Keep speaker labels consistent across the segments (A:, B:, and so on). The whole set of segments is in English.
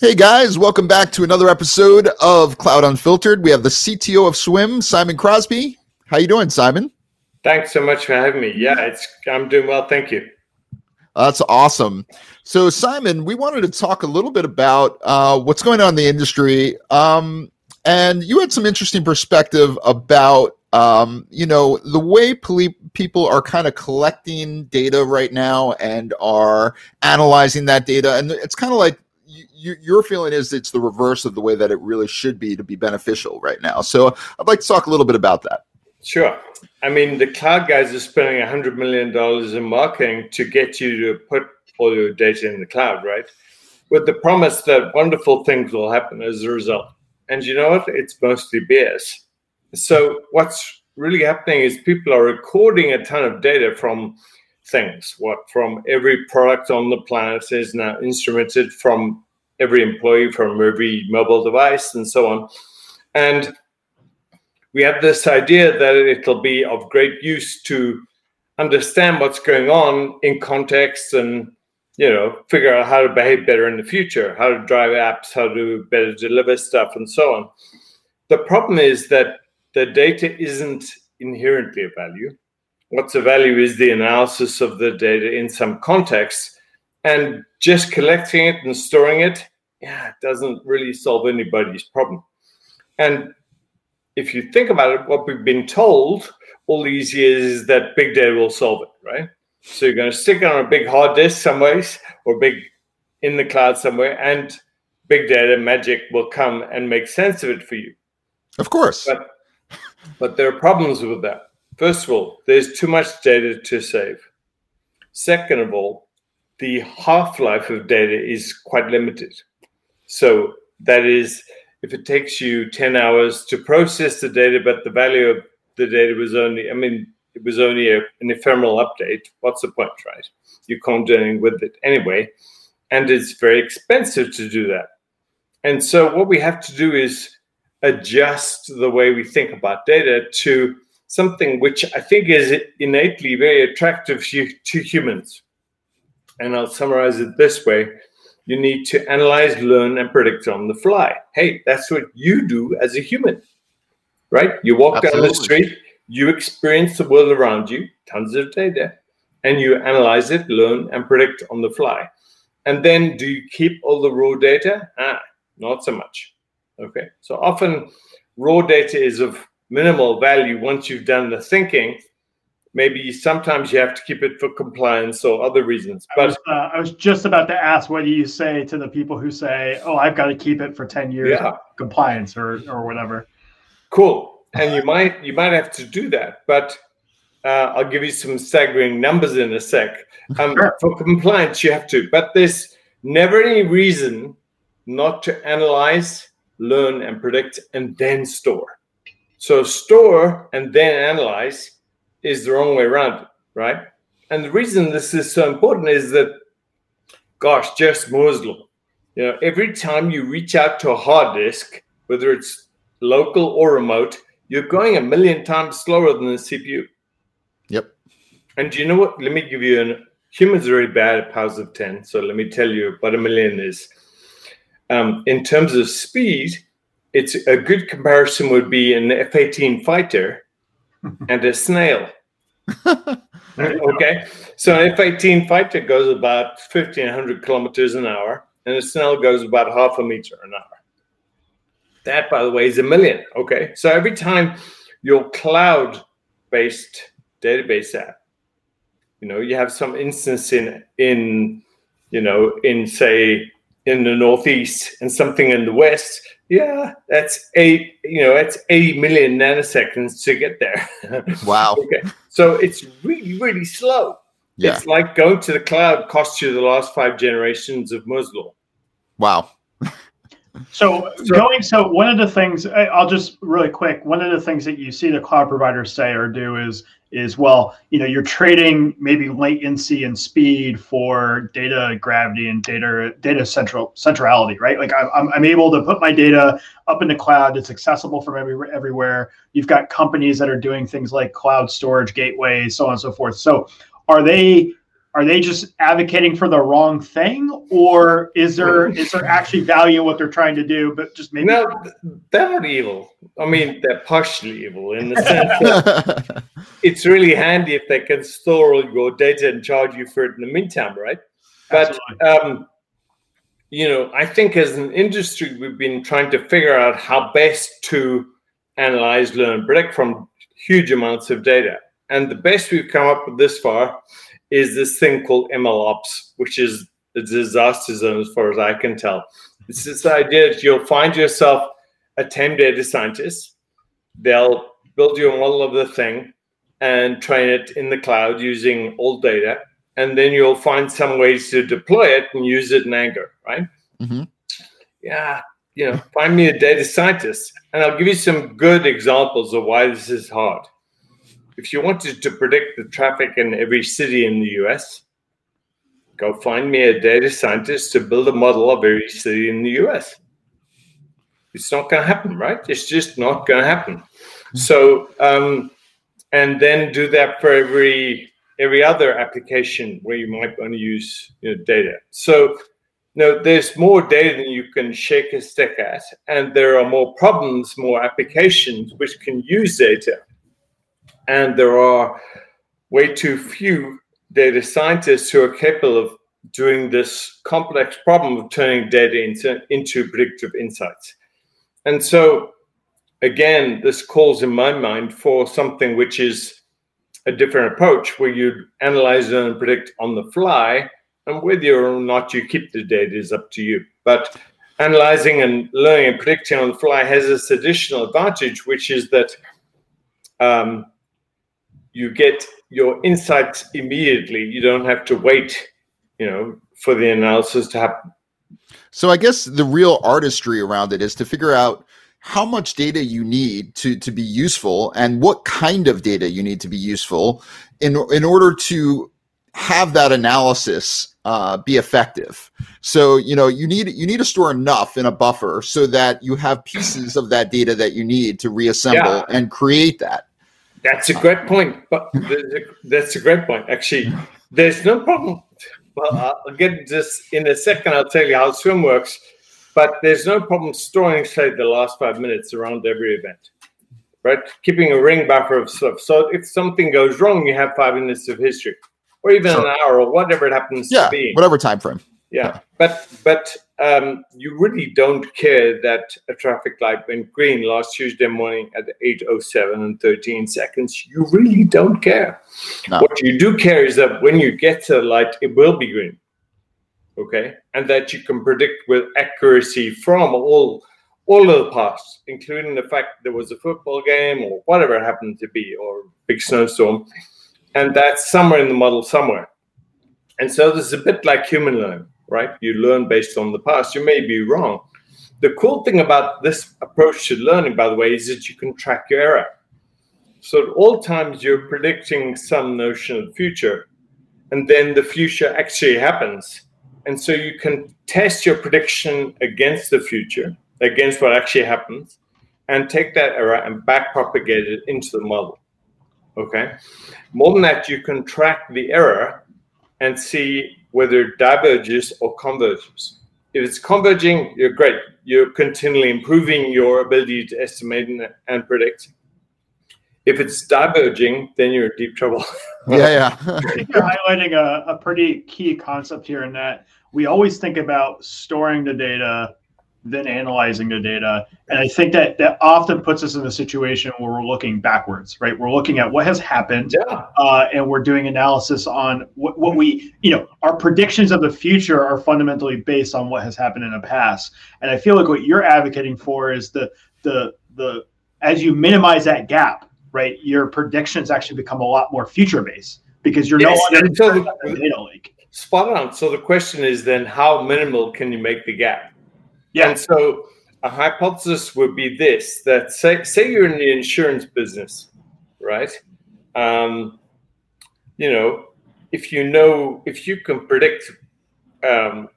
A: Hey guys, welcome back to another episode of Cloud Unfiltered. We have the CTO of Swim, Simon Crosby. How you doing, Simon?
B: Thanks so much for having me. Yeah, it's I'm doing well, thank you.
A: That's awesome. So, Simon, we wanted to talk a little bit about uh, what's going on in the industry, um, and you had some interesting perspective about um, you know the way poli- people are kind of collecting data right now and are analyzing that data, and it's kind of like you, your feeling is it's the reverse of the way that it really should be to be beneficial right now. So I'd like to talk a little bit about that.
B: Sure. I mean, the cloud guys are spending $100 million in marketing to get you to put all your data in the cloud, right? With the promise that wonderful things will happen as a result. And you know what? It's mostly BS. So what's really happening is people are recording a ton of data from things. What from every product on the planet is now instrumented from every employee from every mobile device and so on. And we have this idea that it'll be of great use to understand what's going on in context and you know figure out how to behave better in the future how to drive apps how to better deliver stuff and so on the problem is that the data isn't inherently of value what's of value is the analysis of the data in some context and just collecting it and storing it yeah, it doesn't really solve anybody's problem. And if you think about it, what we've been told all these years is that big data will solve it, right? So you're going to stick it on a big hard disk somewhere or big in the cloud somewhere, and big data magic will come and make sense of it for you.
A: Of course.
B: But, but there are problems with that. First of all, there's too much data to save. Second of all, the half life of data is quite limited. So that is, if it takes you 10 hours to process the data, but the value of the data was only, I mean, it was only a, an ephemeral update, what's the point, right? You can't do anything with it anyway. And it's very expensive to do that. And so what we have to do is adjust the way we think about data to something which I think is innately very attractive to humans. And I'll summarize it this way you need to analyze, learn, and predict on the fly. Hey, that's what you do as a human, right? You walk Absolutely. down the street, you experience the world around you, tons of data, and you analyze it, learn, and predict on the fly. And then do you keep all the raw data? Ah, not so much. Okay. So often raw data is of minimal value once you've done the thinking maybe sometimes you have to keep it for compliance or other reasons. But
C: I was, uh, I was, just about to ask, what do you say to the people who say, "Oh, I've got to keep it for ten years, yeah. compliance or or whatever"?
B: Cool, and you might you might have to do that, but uh, I'll give you some staggering numbers in a sec. Um, sure. For compliance, you have to, but there's never any reason not to analyze, learn, and predict, and then store. So store and then analyze is the wrong way around, right? And the reason this is so important is that, gosh, just Moore's law. You know, every time you reach out to a hard disk, whether it's local or remote, you're going a million times slower than the CPU.
A: Yep.
B: And do you know what? Let me give you an humans are very bad at powers of 10. So let me tell you what a million is. Um, in terms of speed, it's a good comparison would be an F 18 fighter and a snail. okay, so an F-18 fighter goes about 1,500 kilometers an hour, and a snail goes about half a meter an hour. That, by the way, is a million. Okay, so every time your cloud-based database app, you know, you have some instance in in you know in say in the northeast and something in the west yeah, that's eight. You know, that's eighty million nanoseconds to get there.
A: Wow.
B: okay, so it's really, really slow. Yeah. It's like going to the cloud costs you the last five generations of Moore's law.
A: Wow.
C: So, so going so one of the things I'll just really quick one of the things that you see the cloud providers say or do is is well you know you're trading maybe latency and speed for data gravity and data data central centrality right? Like I'm, I'm able to put my data up in the cloud. It's accessible from every, everywhere. You've got companies that are doing things like cloud storage gateways so on and so forth. So are they are they just advocating for the wrong thing or is there is there actually value in what they're trying to do but just maybe
B: no they're not evil. I mean they're partially evil in the sense that it's really handy if they can store all your data and charge you for it in the meantime right? But um, you know i think as an industry we've been trying to figure out how best to analyze learn predict from huge amounts of data and the best we've come up with this far is this thing called MLOps, which is a disaster zone as far as I can tell. It's this idea that you'll find yourself a 10 data scientist. They'll build you a model of the thing and train it in the cloud using old data. And then you'll find some ways to deploy it and use it in anger, right? Mm-hmm. Yeah, you know, find me a data scientist. And I'll give you some good examples of why this is hard if you wanted to predict the traffic in every city in the US, go find me a data scientist to build a model of every city in the US. It's not going to happen, right? It's just not going to happen. So, um, and then do that for every every other application where you might want to use you know, data. So, you know, there's more data than you can shake a stick at, and there are more problems, more applications which can use data and there are way too few data scientists who are capable of doing this complex problem of turning data into, into predictive insights. And so, again, this calls in my mind for something which is a different approach where you analyze and predict on the fly, and whether or not you keep the data is up to you. But analyzing and learning and predicting on the fly has this additional advantage, which is that um, you get your insights immediately. You don't have to wait, you know, for the analysis to happen.
A: So I guess the real artistry around it is to figure out how much data you need to to be useful and what kind of data you need to be useful in in order to have that analysis uh, be effective. So you know you need you need to store enough in a buffer so that you have pieces of that data that you need to reassemble yeah. and create that.
B: That's a great point. But that's a great point. Actually, there's no problem. Well, I'll get this in a second. I'll tell you how swim works. But there's no problem storing, say, the last five minutes around every event, right? Keeping a ring buffer of stuff. So if something goes wrong, you have five minutes of history, or even sure. an hour, or whatever it happens
A: yeah,
B: to be.
A: Whatever time frame.
B: Yeah, but but um, you really don't care that a traffic light went green last Tuesday morning at 8:07 and 13 seconds. You really don't care. No. What you do care is that when you get to the light, it will be green. Okay, and that you can predict with accuracy from all all of the past, including the fact there was a football game or whatever it happened to be, or big snowstorm, and that's somewhere in the model somewhere. And so this is a bit like human learning right? You learn based on the past. You may be wrong. The cool thing about this approach to learning, by the way, is that you can track your error. So at all times, you're predicting some notion of the future, and then the future actually happens. And so you can test your prediction against the future, against what actually happens, and take that error and back propagate it into the model. Okay. More than that, you can track the error and see whether it diverges or converges. If it's converging, you're great. You're continually improving your ability to estimate and predict. If it's diverging, then you're in deep trouble.
A: yeah, yeah.
C: I think you're highlighting a, a pretty key concept here in that we always think about storing the data then analyzing the data. And I think that that often puts us in a situation where we're looking backwards, right? We're looking at what has happened,
B: yeah.
C: uh, and we're doing analysis on what, what we, you know, our predictions of the future are fundamentally based on what has happened in the past. And I feel like what you're advocating for is the the the as you minimize that gap, right? Your predictions actually become a lot more future based because you're yes, no longer so the, data lake.
B: Spot on. So the question is then, how minimal can you make the gap? Yeah. And so a hypothesis would be this that say, say you're in the insurance business, right? Um, you know, if you know, if you can predict, um,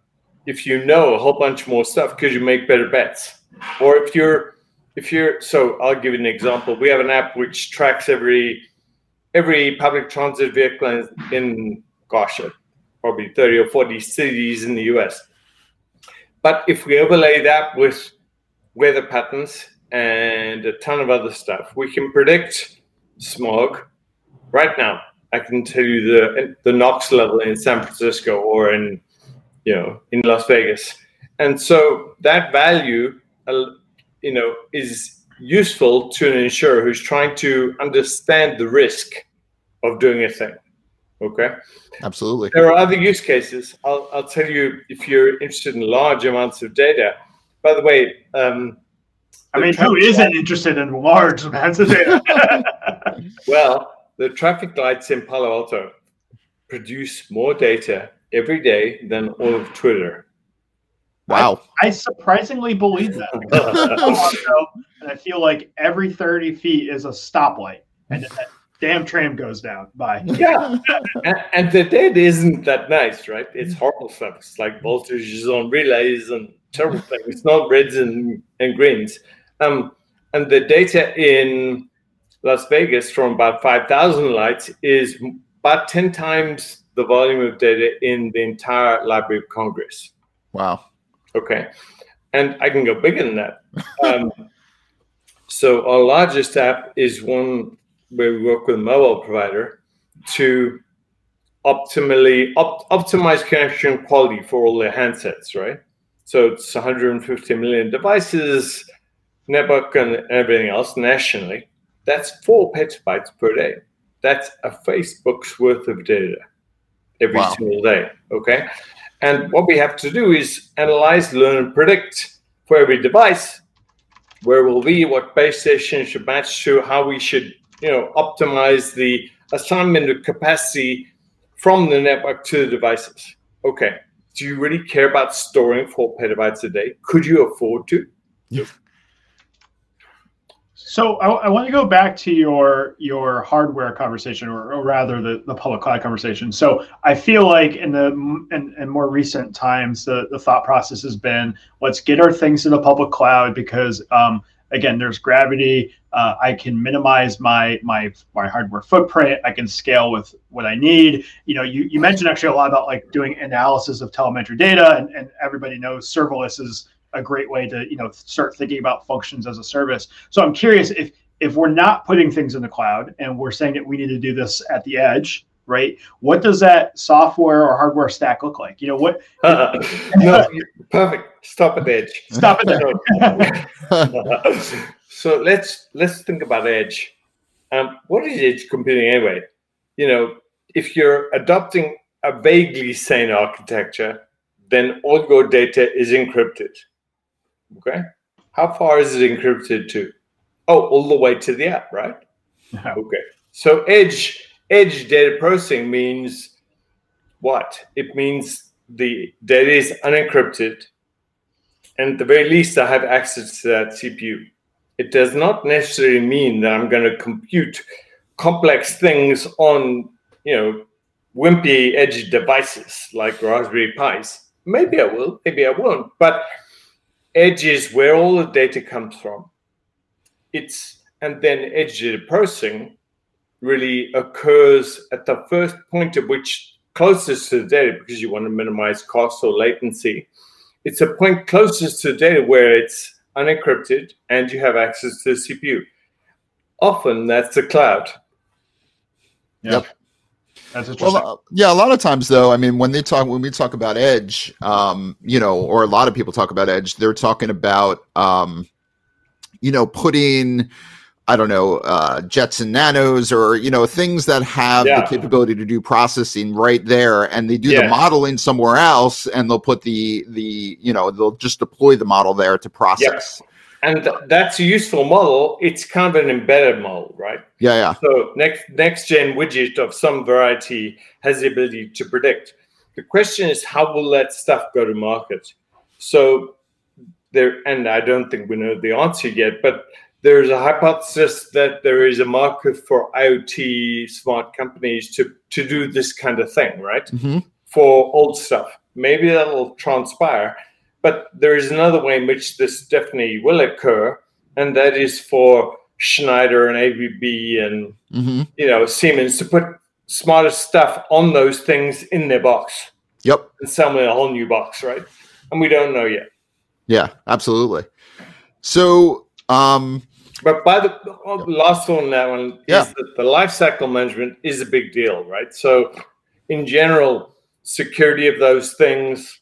B: if you know a whole bunch more stuff because you make better bets, or if you're, if you're, so I'll give you an example. We have an app which tracks every every public transit vehicle in, in gosh, probably 30 or 40 cities in the US. But if we overlay that with weather patterns and a ton of other stuff, we can predict smog right now. I can tell you the the NOx level in San Francisco or in you know in Las Vegas, and so that value, uh, you know, is useful to an insurer who's trying to understand the risk of doing a thing. Okay.
A: Absolutely.
B: There are other use cases. I'll, I'll tell you if you're interested in large amounts of data. By the way, um,
C: I mean, who isn't interested in large amounts of data?
B: well, the traffic lights in Palo Alto produce more data every day than all of Twitter.
A: Wow.
C: I, I surprisingly believe that. and I feel like every 30 feet is a stoplight. And damn tram goes down by.
B: Yeah. and, and, the data isn't that nice, right? It's horrible stuff. It's like voltages on relays and terrible things. It's not reds and, and greens. Um, and the data in Las Vegas from about 5,000 lights is about 10 times the volume of data in the entire Library of Congress.
A: Wow.
B: Okay. And I can go bigger than that. Um, so our largest app is one where we work with a mobile provider to optimally op- optimize connection quality for all their handsets, right? So it's 150 million devices, network and everything else nationally. That's four petabytes per day. That's a Facebook's worth of data every wow. single day. Okay. And what we have to do is analyze, learn, and predict for every device where we'll be, what base station should match to, how we should, you know, optimize the assignment of capacity from the network to the devices. Okay. Do you really care about storing four petabytes a day? Could you afford to? Yeah.
C: So I, I, want to go back to your your hardware conversation, or, or, rather the, the public cloud conversation. So I feel like in the in, in more recent times, the, the thought process has been let's get our things to the public cloud because um, again, there's gravity. Uh, I can minimize my my my hardware footprint. I can scale with what I need. You know, you, you mentioned actually a lot about like doing analysis of telemetry data, and, and everybody knows serverless is a great way to you know start thinking about functions as a service. So I'm curious if if we're not putting things in the cloud and we're saying that we need to do this at the edge, right? What does that software or hardware stack look like? You know what? Uh,
B: no, perfect. Stop at edge.
C: Stop at
B: edge. so let's let's think about edge. Um, what is edge computing anyway? You know, if you're adopting a vaguely sane architecture, then all your data is encrypted. Okay. How far is it encrypted to? Oh, all the way to the app, right? Okay. So edge edge data processing means what? It means the data is unencrypted, and at the very least, I have access to that CPU. It does not necessarily mean that I'm going to compute complex things on, you know, wimpy edge devices like Raspberry Pis. Maybe I will, maybe I won't, but edge is where all the data comes from. It's and then edge data processing really occurs at the first point at which closest to the data because you want to minimize cost or latency. It's a point closest to the data where it's unencrypted and you have access to the CPU. Often that's the cloud.
A: Yep. That's interesting. Well, uh, yeah, a lot of times though, I mean, when they talk, when we talk about edge, um, you know, or a lot of people talk about edge, they're talking about, um, you know, putting, I don't know, uh, Jetson nanos or you know things that have yeah. the capability to do processing right there, and they do yeah. the modeling somewhere else, and they'll put the the you know they'll just deploy the model there to process.
B: Yeah and that's a useful model. It's kind of an embedded model, right?
A: Yeah, yeah.
B: So next next gen widget of some variety has the ability to predict. The question is, how will that stuff go to market? So there, and I don't think we know the answer yet, but there's a hypothesis that there is a market for IoT smart companies to to do this kind of thing, right? Mm-hmm. For old stuff. Maybe that'll transpire but there is another way in which this definitely will occur, and that is for Schneider and ABB and mm-hmm. you know Siemens to put smarter stuff on those things in their box.
A: Yep.
B: And sell me a whole new box, right? And we don't know yet.
A: Yeah, absolutely. So, um,
B: but by the oh, last one, that one
A: yeah.
B: is that the life cycle management is a big deal, right? So, in general, security of those things,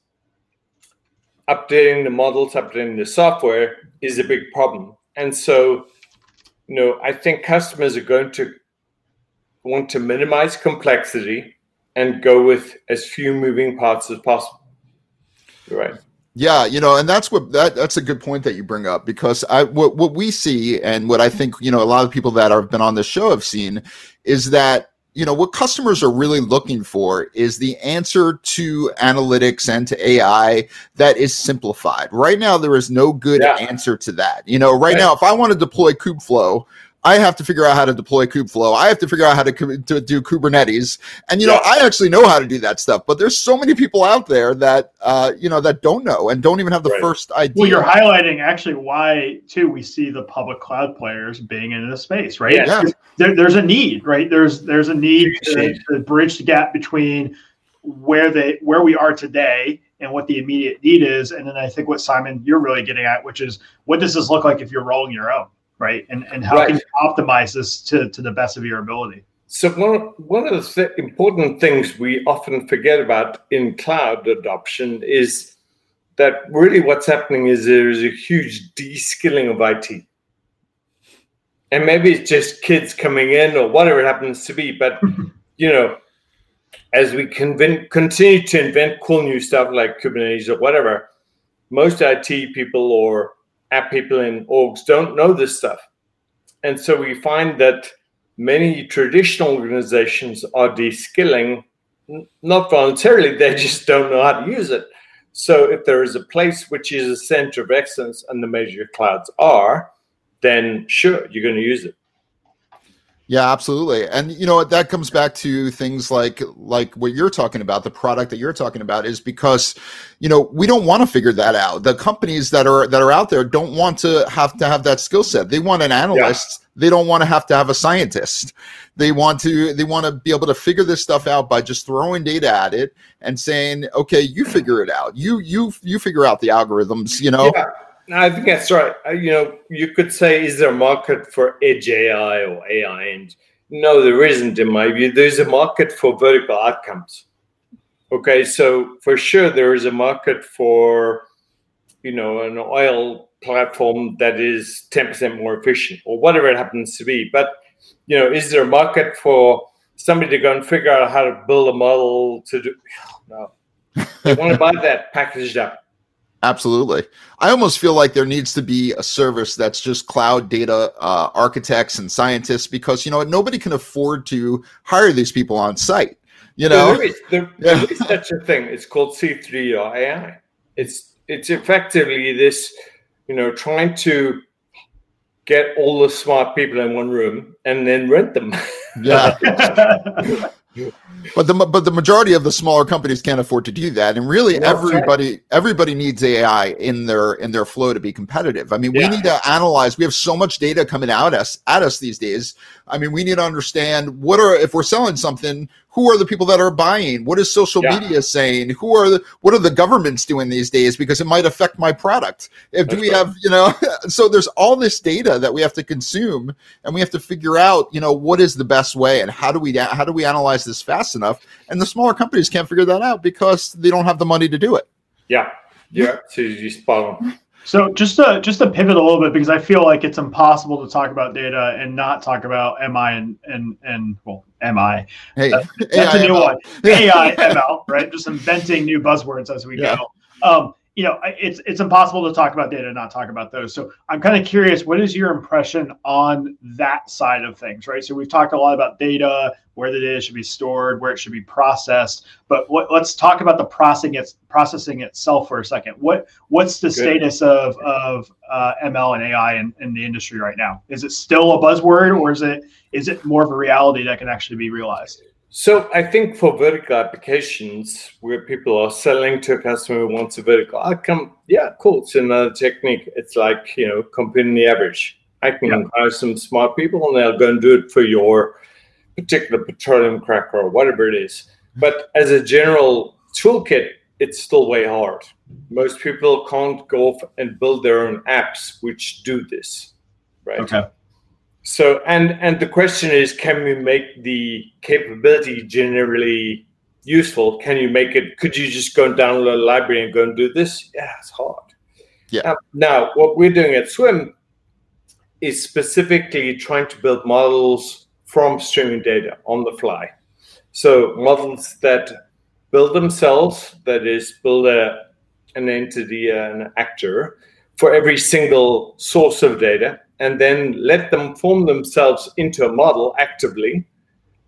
B: updating the models, updating the software is a big problem. And so, you know, I think customers are going to want to minimize complexity and go with as few moving parts as possible. Right.
A: Yeah, you know, and that's what that that's a good point that you bring up because I what what we see and what I think, you know, a lot of people that have been on the show have seen is that you know what customers are really looking for is the answer to analytics and to AI that is simplified. Right now, there is no good yeah. answer to that. You know, right, right, now, if I want to deploy Kubeflow, I have to figure out how to deploy Kubeflow. I have to figure out how to, to do Kubernetes. And, you know, I actually know how to do that stuff, but there's so many people out there that, uh, you know, that don't know and don't even have the right. first idea.
C: Well, you're highlighting actually why, too, we see the public cloud players being in this space, right?
A: Yeah.
C: There, there's a need, right? There's, there's a need to, to bridge the gap between where they, where we are today and what the immediate need is. And then I think what Simon, you're really getting at, which is what does this look like if you're rolling your own? Right? And and how right. can you optimize this to to the best of your ability?
B: So one one of the th- important things we often forget about in cloud adoption is that really what's happening is there is a huge de-skilling of IT. And maybe it's just kids coming in or whatever it happens to be, but you know, as we convin- continue to invent cool new stuff like Kubernetes or whatever, most IT people or app people in orgs don't know this stuff. And so we find that many traditional organizations are de-skilling, not voluntarily, they just don't know how to use it. So if there is a place which is a center of excellence and the major clouds are, then sure, you're going to use it.
A: Yeah, absolutely. And you know that comes back to things like like what you're talking about, the product that you're talking about is because you know, we don't want to figure that out. The companies that are that are out there don't want to have to have that skill set. They want an analyst. Yeah. They don't want to have to have a scientist. They want to they want to be able to figure this stuff out by just throwing data at it and saying, "Okay, you figure it out. You you you figure out the algorithms, you know."
B: Yeah. I think that's right. Uh, you know, you could say, is there a market for edge AI or AI? And no, there isn't, in my view. There's a market for vertical outcomes. Okay, so for sure, there is a market for, you know, an oil platform that is 10% more efficient or whatever it happens to be. But, you know, is there a market for somebody to go and figure out how to build a model to do? No. They want to buy that packaged up.
A: Absolutely. I almost feel like there needs to be a service that's just cloud data uh, architects and scientists because, you know, nobody can afford to hire these people on site. You know,
B: there is, there, yeah. there is such a thing. It's called C3 or AI. It's it's effectively this, you know, trying to get all the smart people in one room and then rent them.
A: Yeah. but the but the majority of the smaller companies can't afford to do that and really everybody right. everybody needs ai in their in their flow to be competitive i mean yeah. we need to analyze we have so much data coming out us at us these days i mean we need to understand what are if we're selling something who are the people that are buying? What is social yeah. media saying? Who are the what are the governments doing these days? Because it might affect my product. If do we right. have you know so there's all this data that we have to consume and we have to figure out you know what is the best way and how do we how do we analyze this fast enough? And the smaller companies can't figure that out because they don't have the money to do it.
B: Yeah. Yeah so you spot on
C: so just to just to pivot a little bit because I feel like it's impossible to talk about data and not talk about MI and and and well MI. Hey, that's, that's a new one. AI ML, right? Just inventing new buzzwords as we yeah. go. Um, you know, it's it's impossible to talk about data and not talk about those. So I'm kind of curious, what is your impression on that side of things, right? So we've talked a lot about data, where the data should be stored, where it should be processed. But what, let's talk about the processing processing itself for a second. What what's the Good. status of of uh, ML and AI in, in the industry right now? Is it still a buzzword, or is it is it more of a reality that can actually be realized?
B: So I think for vertical applications where people are selling to a customer who wants a vertical outcome, yeah, cool. It's another technique. It's like, you know, computing the average. I can yeah. hire some smart people and they'll go and do it for your particular petroleum cracker or whatever it is. But as a general toolkit, it's still way hard. Most people can't go off and build their own apps which do this, right?
C: Okay.
B: So and and the question is, can we make the capability generally useful? Can you make it? Could you just go and download a library and go and do this? Yeah, it's hard.
A: Yeah.
B: Now, now what we're doing at Swim is specifically trying to build models from streaming data on the fly. So models that build themselves, that is, build a, an entity, an actor for every single source of data, and then let them form themselves into a model actively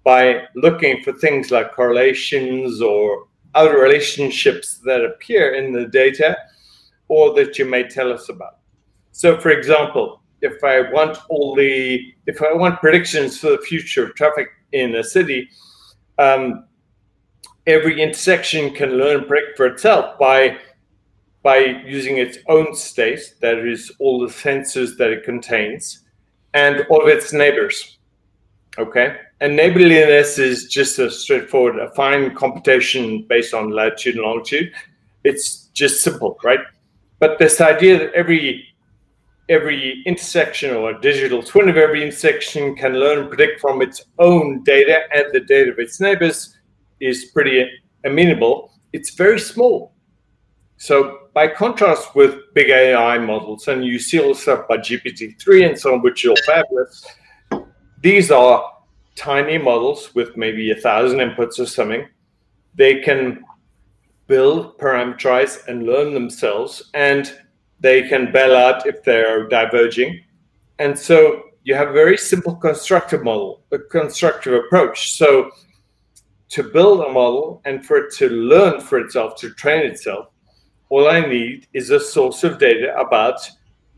B: by looking for things like correlations or other relationships that appear in the data or that you may tell us about. So, for example, if I want the, if I want predictions for the future of traffic in a city, um, every intersection can learn predict for itself by by using its own state, that is, all the sensors that it contains, and all of its neighbors. Okay, and neighborliness is just a straightforward, a fine computation based on latitude and longitude. It's just simple, right? But this idea that every every intersection or a digital twin of every intersection can learn and predict from its own data and the data of its neighbors is pretty amenable. It's very small. So by contrast with big AI models, and you see all stuff by GPT-3 and so on, which are fabulous, these are tiny models with maybe a thousand inputs or something. They can build, parameterize, and learn themselves, and they can bail out if they're diverging. And so you have a very simple constructive model, a constructive approach. So to build a model and for it to learn for itself, to train itself, all I need is a source of data about,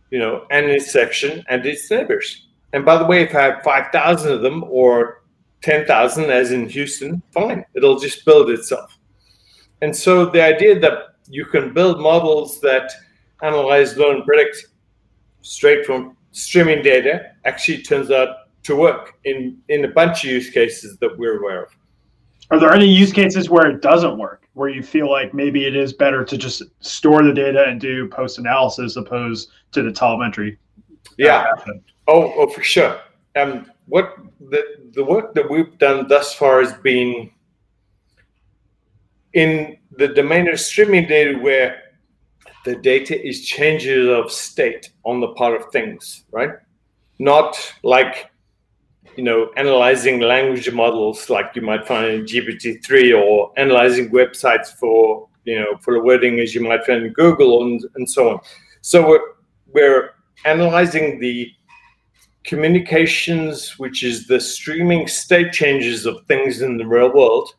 B: you know, an intersection and its neighbors. And by the way, if I have 5,000 of them or 10,000, as in Houston, fine, it'll just build itself. And so the idea that you can build models that analyze, learn, predict straight from streaming data actually turns out to work in, in a bunch of use cases that we're aware of.
C: Are there any use cases where it doesn't work, where you feel like maybe it is better to just store the data and do post analysis opposed to the telemetry?
B: Yeah. Oh, oh, for sure. Um, what the the work that we've done thus far has been in the domain of streaming data, where the data is changes of state on the part of things, right? Not like you know, analyzing language models like you might find in GPT-3 or analyzing websites for, you know, for the wording as you might find in Google and, and so on. So we're, we're analyzing the communications, which is the streaming state changes of things in the real world,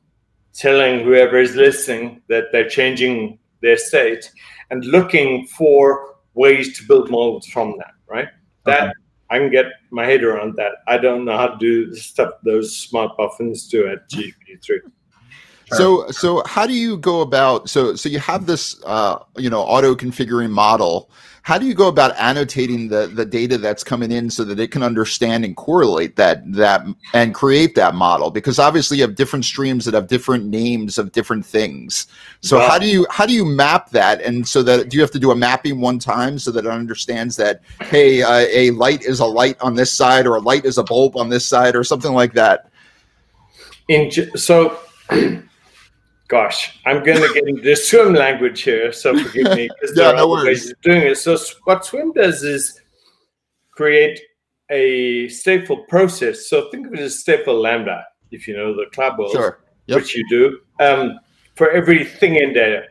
B: telling whoever is listening that they're changing their state and looking for ways to build models from that, right? That okay. I can get my head around that. I don't know how to do the stuff those smart muffins do at GPT-3.
A: So, so how do you go about? So, so you have this, uh, you know, auto configuring model. How do you go about annotating the the data that's coming in so that it can understand and correlate that that and create that model? Because obviously, you have different streams that have different names of different things. So, wow. how do you how do you map that? And so that do you have to do a mapping one time so that it understands that hey, uh, a light is a light on this side, or a light is a bulb on this side, or something like that?
B: In so gosh, I'm going to get into the swim language here, so forgive me because yeah, there are no other ways of doing it. So what swim does is create a stateful process. So think of it as stateful lambda, if you know the club world,
A: sure. yep.
B: which you do, um, for every thing in data.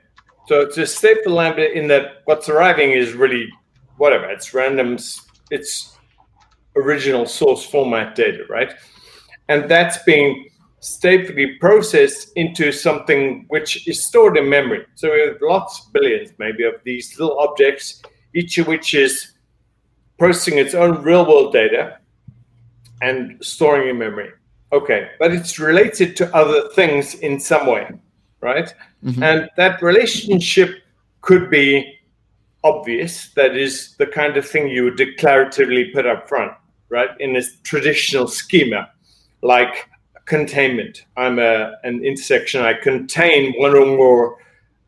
B: So it's a stateful lambda in that what's arriving is really whatever. It's random. It's original source format data, right? And that's being statefully processed into something which is stored in memory. So we have lots, billions maybe, of these little objects, each of which is processing its own real world data and storing in memory. Okay, but it's related to other things in some way, right? Mm-hmm. And that relationship could be obvious. That is the kind of thing you would declaratively put up front, right? In a traditional schema, like containment. I'm a, an intersection. I contain one or more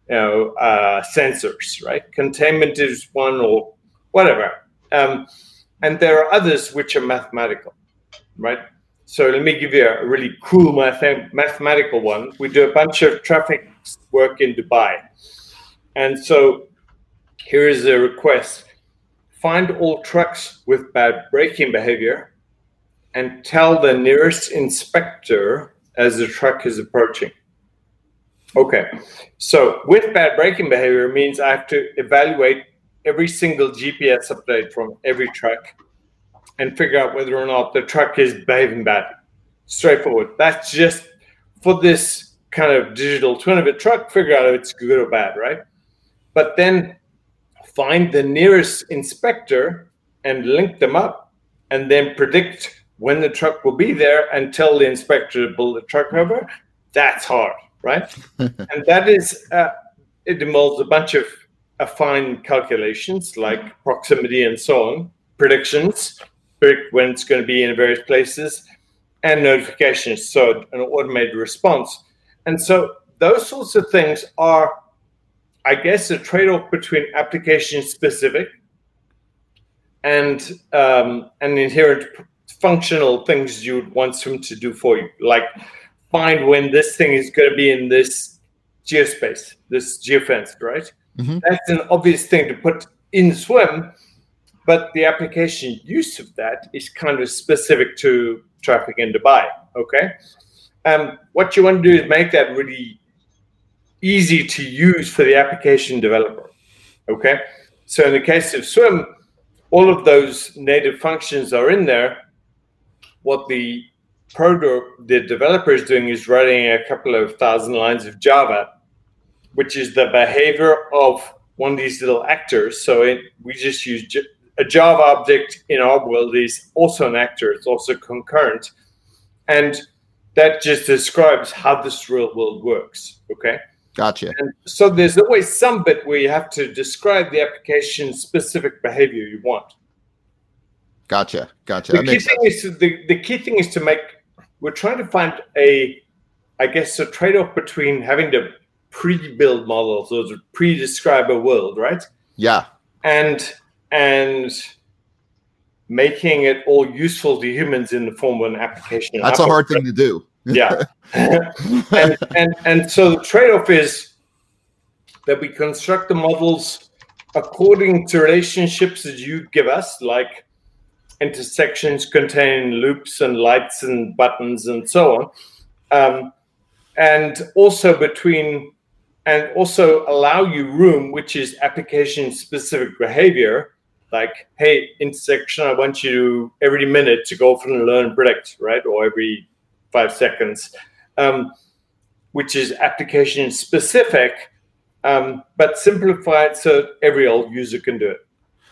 B: you know, uh, sensors, right? Containment is one or whatever. Um, and there are others which are mathematical, right? So let me give you a really cool math- mathematical one. We do a bunch of traffic work in Dubai. And so here is a request find all trucks with bad braking behavior and tell the nearest inspector as the truck is approaching. Okay, so with bad braking behavior means I have to evaluate every single GPS update from every truck and figure out whether or not the truck is behaving badly. Straightforward. That's just for this kind of digital twin of a truck, figure out if it's good or bad, right? But then find the nearest inspector and link them up and then predict when the truck will be there and tell the inspector to pull the truck over. That's hard, right? and that is, uh, it involves a bunch of uh, fine calculations like proximity and so on, predictions, predict when it's going to be in various places, and notifications, so an automated response. And so those sorts of things are, I guess, a trade off between application specific and um, an inherent functional things you would want them to do for you, like find when this thing is going to be in this geospace, this geofence, right? Mm-hmm. That's an obvious thing to put in Swim, but the application use of that is kind of specific to traffic in Dubai. Okay, um, what you want to do is make that really easy to use for the application developer. Okay, so in the case of Swim, all of those native functions are in there. What the proto the developer is doing is writing a couple of thousand lines of Java which is the behavior of one of these little actors. So it, we just use j- a Java object in our world is also an actor. It's also concurrent, and that just describes how this real world works. Okay.
A: Gotcha.
B: And so there's always some bit where you have to describe the application specific behavior you want.
A: Gotcha. Gotcha.
B: The key thing sense. is to, the, the key thing is to make we're trying to find a I guess a trade-off between having to pre-build models or to pre-describe a world, right?
A: Yeah.
B: And and making it all useful to humans in the form of an application.
A: That's a hard thing to do.
B: yeah. and, and and so the trade-off is that we construct the models according to relationships that you give us, like intersections contain loops and lights and buttons and so on. Um, and also between and also allow you room, which is application specific behavior. Like, hey, intersection, I want you every minute to go from learn predict, right? Or every five seconds, um, which is application specific, um, but simplified so every old user can do it.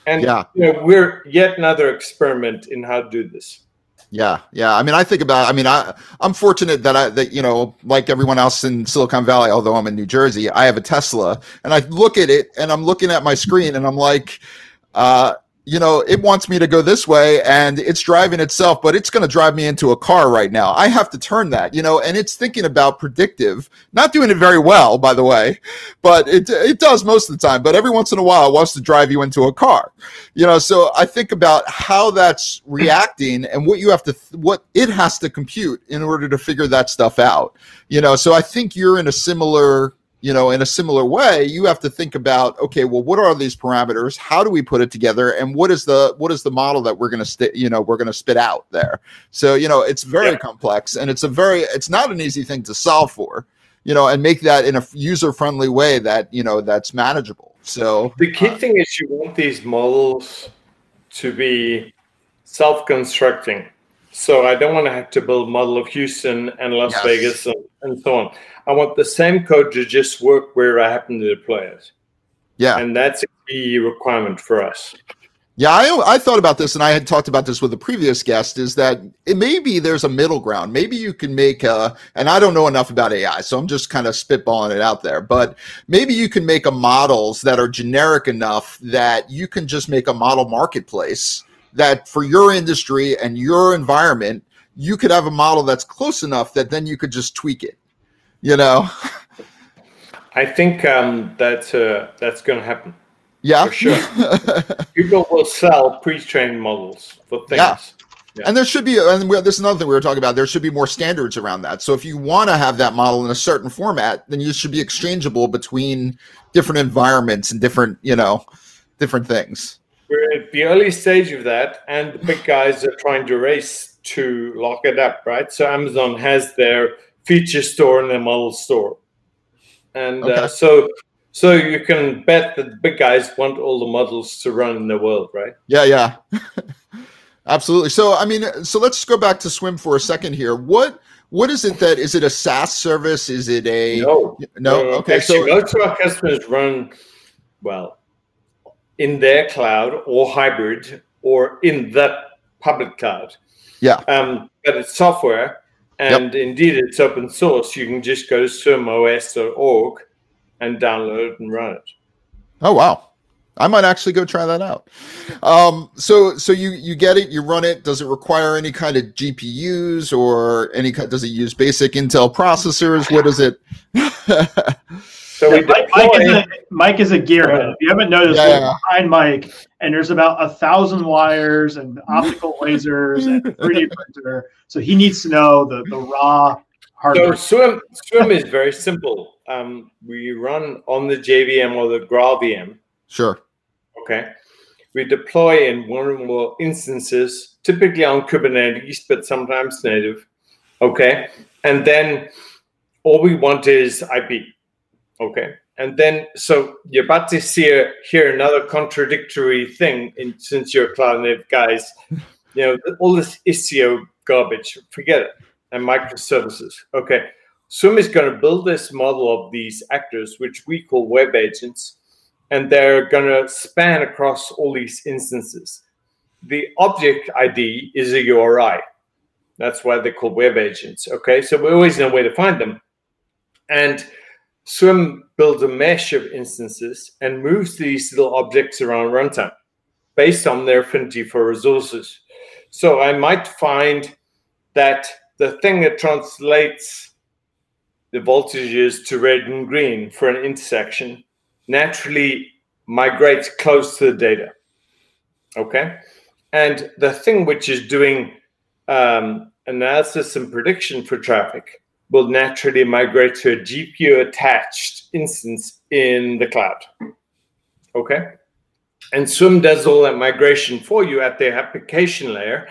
B: And yeah. you know, we're yet another experiment in how to do this.
A: Yeah, yeah. I mean, I think about. I mean, I I'm fortunate that I that you know, like everyone else in Silicon Valley, although I'm in New Jersey, I have a Tesla, and I look at it, and I'm looking at my screen, and I'm like, uh, you know, it wants me to go this way and it's driving itself, but it's going to drive me into a car right now. I have to turn that, you know, and it's thinking about predictive, not doing it very well, by the way, but it, it does most of the time. But every once in a while, it wants to drive you into a car, you know. So I think about how that's reacting and what you have to, what it has to compute in order to figure that stuff out, you know. So I think you're in a similar you know, in a similar way, you have to think about, okay, well, what are these parameters? How do we put it together? And what is the what is the model that we're going to st- you know, we're going to spit out there? So, you know, it's very yeah. complex and it's a very it's not an easy thing to solve for, you know, and make that in a user friendly way that, you know, that's manageable. So
B: the key uh, thing is you want these models to be self-constructing. So I don't want to have to build model of Houston and Las yes. Vegas and, and so on. I want the same code to just work where I happen to deploy it.
A: Yeah.
B: And that's a key requirement for us.
A: Yeah, I, I thought about this and I had talked about this with a previous guest is that it maybe there's a middle ground. Maybe you can make a, and I don't know enough about AI, so I'm just kind of spitballing it out there, but maybe you can make a models that are generic enough that you can just make a model marketplace that for your industry and your environment, you could have a model that's close enough that then you could just tweak it. You know.
B: I think um, that uh, that's going to happen.
A: Yeah,
B: for sure. People will sell pre-trained models for things. Yeah.
A: Yeah. And there should be, and this is another thing we were talking about. There should be more standards around that. So if you want to have that model in a certain format, then you should be exchangeable between different environments and different, you know, different things.
B: We're at the early stage of that, and the big guys are trying to race to lock it up, right? So Amazon has their feature store and their model store, and uh, okay. uh, so so you can bet that the big guys want all the models to run in the world, right?
A: Yeah, yeah. Absolutely. So I mean, so let's go back to swim for a second here. What what is it that is it a SaaS service? Is it a
B: no?
A: No.
B: no
A: okay.
B: Actually, so most of our customers run well in their cloud or hybrid or in the public cloud.
A: Yeah.
B: Um, but it's software, and yep. indeed it's open source. You can just go to swimos.org and download it and run it.
A: Oh wow. I might actually go try that out. Um, so, so you you get it, you run it. Does it require any kind of GPUs or any? Does it use basic Intel processors? What is it?
C: so yeah, Mike, Mike, is a, Mike is a gearhead. If you haven't noticed, yeah, yeah. behind Mike, and there's about a thousand wires and optical lasers and 3D printer. So he needs to know the the raw hardware.
B: So swim swim is very simple. Um, we run on the JVM or the GraalVM.
A: Sure.
B: Okay. We deploy in one or more instances, typically on Kubernetes, but sometimes native. Okay. And then all we want is IP. Okay. And then, so you're about to see a, hear another contradictory thing in, since you're cloud native guys. You know, all this Istio garbage, forget it. And microservices. Okay. Swim is going to build this model of these actors, which we call web agents and they're going to span across all these instances. The object ID is a URI. That's why they're called web agents. Okay, so we always know where to find them. And Swim builds a mesh of instances and moves these little objects around runtime based on their affinity for resources. So I might find that the thing that translates the voltages to red and green for an intersection naturally migrates close to the data. Okay. And the thing which is doing um, analysis and prediction for traffic will naturally migrate to a GPU attached instance in the cloud. Okay. And Swim does all that migration for you at the application layer.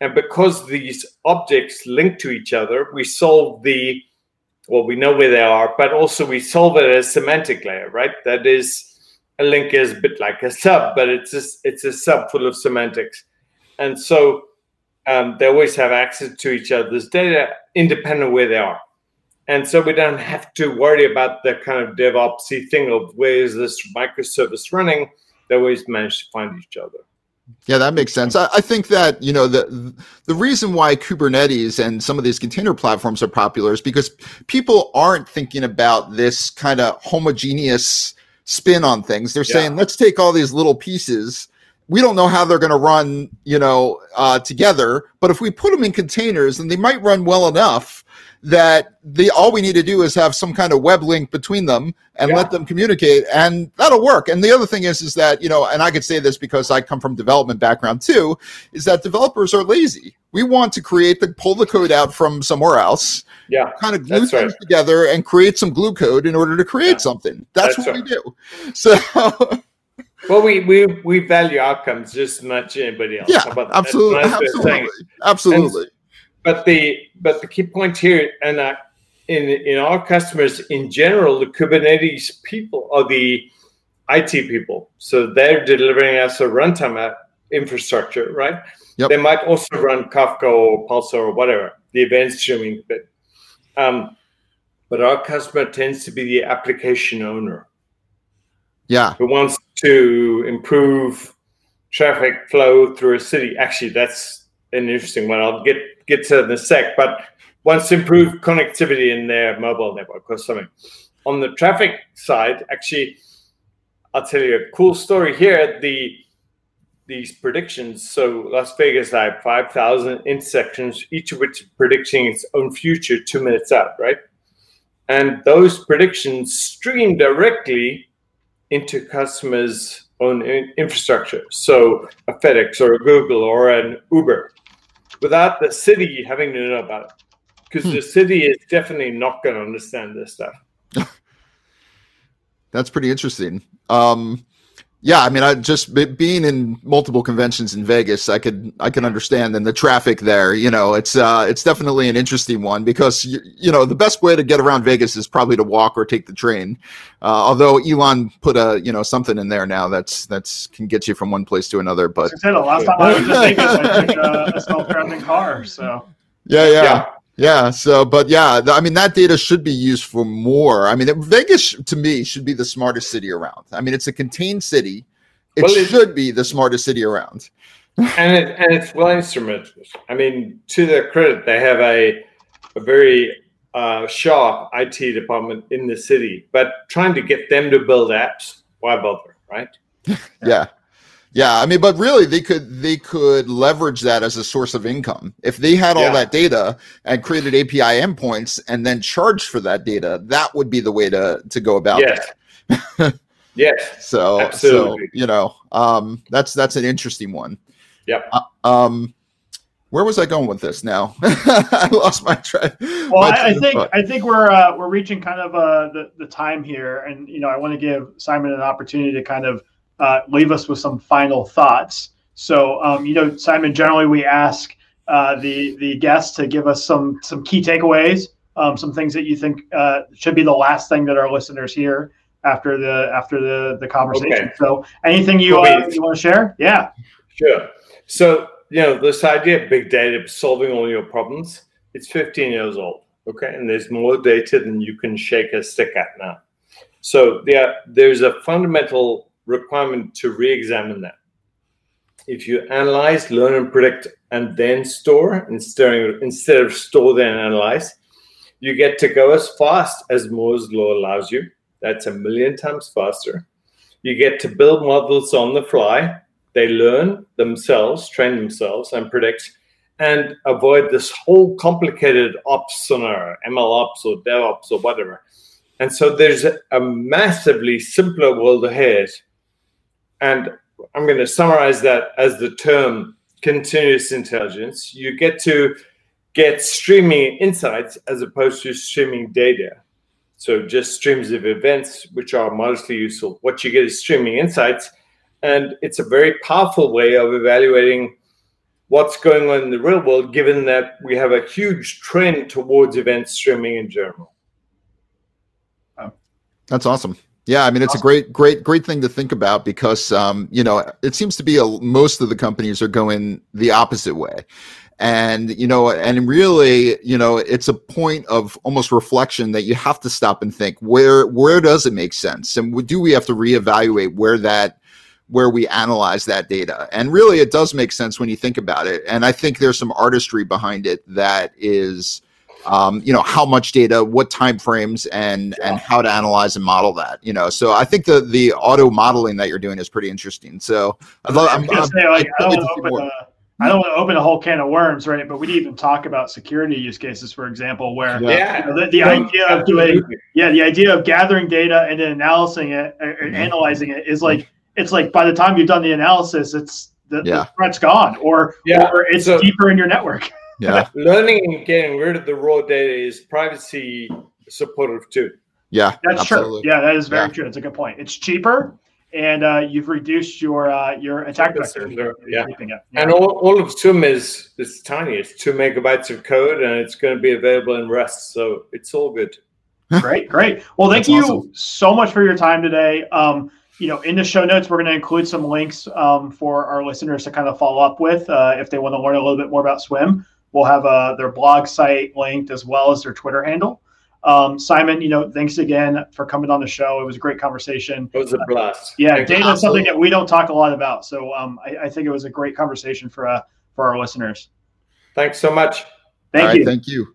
B: And because these objects link to each other, we solve the well, we know where they are, but also we solve it as a semantic layer, right? That is a link is a bit like a sub, but it's a, it's a sub full of semantics. And so um, they always have access to each other's data independent of where they are. And so we don't have to worry about the kind of DevOpsy thing of where is this microservice running. They always manage to find each other.
A: Yeah, that makes sense. I, I, think that you know the the reason why Kubernetes and some of these container platforms are popular is because people aren't thinking about this kind of homogeneous spin on things. They're yeah. saying, let's take all these little pieces. We don't know how they're going to run, you know, uh, together, but if we put them in containers, then they might run well enough that the all we need to do is have some kind of web link between them and yeah. let them communicate and that'll work and the other thing is is that you know and i could say this because i come from development background too is that developers are lazy we want to create the pull the code out from somewhere else
B: yeah
A: kind of glue things right. together and create some glue code in order to create yeah. something that's, that's what right. we do so
B: well we, we we value outcomes just as much as anybody else
A: yeah absolutely absolutely absolutely and,
B: but the but the key point here, and uh, in in our customers in general, the Kubernetes people are the IT people, so they're delivering us a runtime infrastructure, right? Yep. They might also run Kafka or Pulsar or whatever the event streaming bit. Um, but our customer tends to be the application owner.
A: Yeah,
B: who wants to improve traffic flow through a city. Actually, that's an interesting one. I'll get get to in a sec, but wants to improve connectivity in their mobile network or something. On the traffic side, actually, I'll tell you a cool story here. The these predictions. So Las Vegas, have 5,000 intersections, each of which predicting its own future two minutes out, right? And those predictions stream directly into customers' own infrastructure. So a FedEx or a Google or an Uber without the city having to know about it. Because hmm. the city is definitely not going to understand this stuff.
A: That's pretty interesting. Um, yeah, I mean, I just being in multiple conventions in Vegas, I could I can understand and the traffic there. You know, it's uh, it's definitely an interesting one because you, you know the best way to get around Vegas is probably to walk or take the train. Uh, although Elon put a you know something in there now that's that's can get you from one place to another. But
C: I said the last time I was in Vegas, I took a, a self-driving car. So
A: yeah, yeah. yeah. Yeah. So, but yeah, I mean, that data should be used for more. I mean, Vegas to me should be the smartest city around. I mean, it's a contained city. It well, should be the smartest city around.
B: and it, and it's well instrumented. I mean, to their credit, they have a a very uh, sharp IT department in the city, but trying to get them to build apps, why bother, right?
A: yeah. Yeah, I mean, but really, they could they could leverage that as a source of income if they had all yeah. that data and created API endpoints and then charged for that data. That would be the way to to go about
B: yes.
A: it.
B: yes.
A: So, Absolutely. so you know, um, that's that's an interesting one.
B: Yeah.
A: Uh, um, where was I going with this? Now I lost my track.
C: Well, my I, I think I think we're uh, we're reaching kind of uh, the the time here, and you know, I want to give Simon an opportunity to kind of uh, leave us with some final thoughts. So, um, you know, Simon, generally we ask uh, the the guests to give us some some key takeaways, um, some things that you think uh, should be the last thing that our listeners hear after the after the the conversation. Okay. So, anything you uh, you want to share? Yeah,
B: sure. So, you know, this idea of big data solving all your problems, it's 15 years old. Okay, and there's more data than you can shake a stick at now. So, there there's a fundamental requirement to re-examine that. If you analyze, learn, and predict, and then store instead instead of store then analyze, you get to go as fast as Moore's law allows you. That's a million times faster. You get to build models on the fly. They learn themselves, train themselves, and predict, and avoid this whole complicated ops scenario, ML ops or DevOps or whatever. And so there's a massively simpler world ahead and I'm going to summarize that as the term continuous intelligence. You get to get streaming insights as opposed to streaming data. So just streams of events, which are modestly useful. What you get is streaming insights. And it's a very powerful way of evaluating what's going on in the real world, given that we have a huge trend towards event streaming in general.
A: That's awesome. Yeah, I mean it's a great, great, great thing to think about because um, you know it seems to be a, most of the companies are going the opposite way, and you know, and really, you know, it's a point of almost reflection that you have to stop and think where where does it make sense, and do we have to reevaluate where that where we analyze that data, and really, it does make sense when you think about it, and I think there's some artistry behind it that is um, you know how much data what time frames and yeah. and how to analyze and model that you know so i think the the auto modeling that you're doing is pretty interesting so i love I'm, I'm,
C: say, like, I, don't open a, I don't want to open a whole can of worms right but we didn't even talk about security use cases for example where
B: yeah.
C: You know, the, the idea of doing yeah the idea of gathering data and then analyzing it or mm-hmm. analyzing it is like it's like by the time you've done the analysis it's the, yeah. the threat's gone or,
B: yeah.
C: or it's so, deeper in your network
A: yeah.
B: Learning and getting rid of the raw data is privacy supportive too.
A: Yeah,
C: that's absolutely. true. Yeah, that is very yeah. true. It's a good point. It's cheaper, and uh, you've reduced your uh, your attack vector.
B: Yeah. yeah. and all, all of Swim is is tiny. It's two megabytes of code, and it's going to be available in Rust, so it's all good.
C: great, great. Well, thank that's you awesome. so much for your time today. Um, you know, in the show notes, we're going to include some links um, for our listeners to kind of follow up with uh, if they want to learn a little bit more about Swim. We'll have uh, their blog site linked as well as their Twitter handle. Um, Simon, you know, thanks again for coming on the show. It was a great conversation.
B: It was a blast.
C: Uh, yeah, data is something that we don't talk a lot about, so um, I, I, think it was a great conversation for uh, for our listeners.
B: Thanks so much.
C: Thank you.
A: Thank you.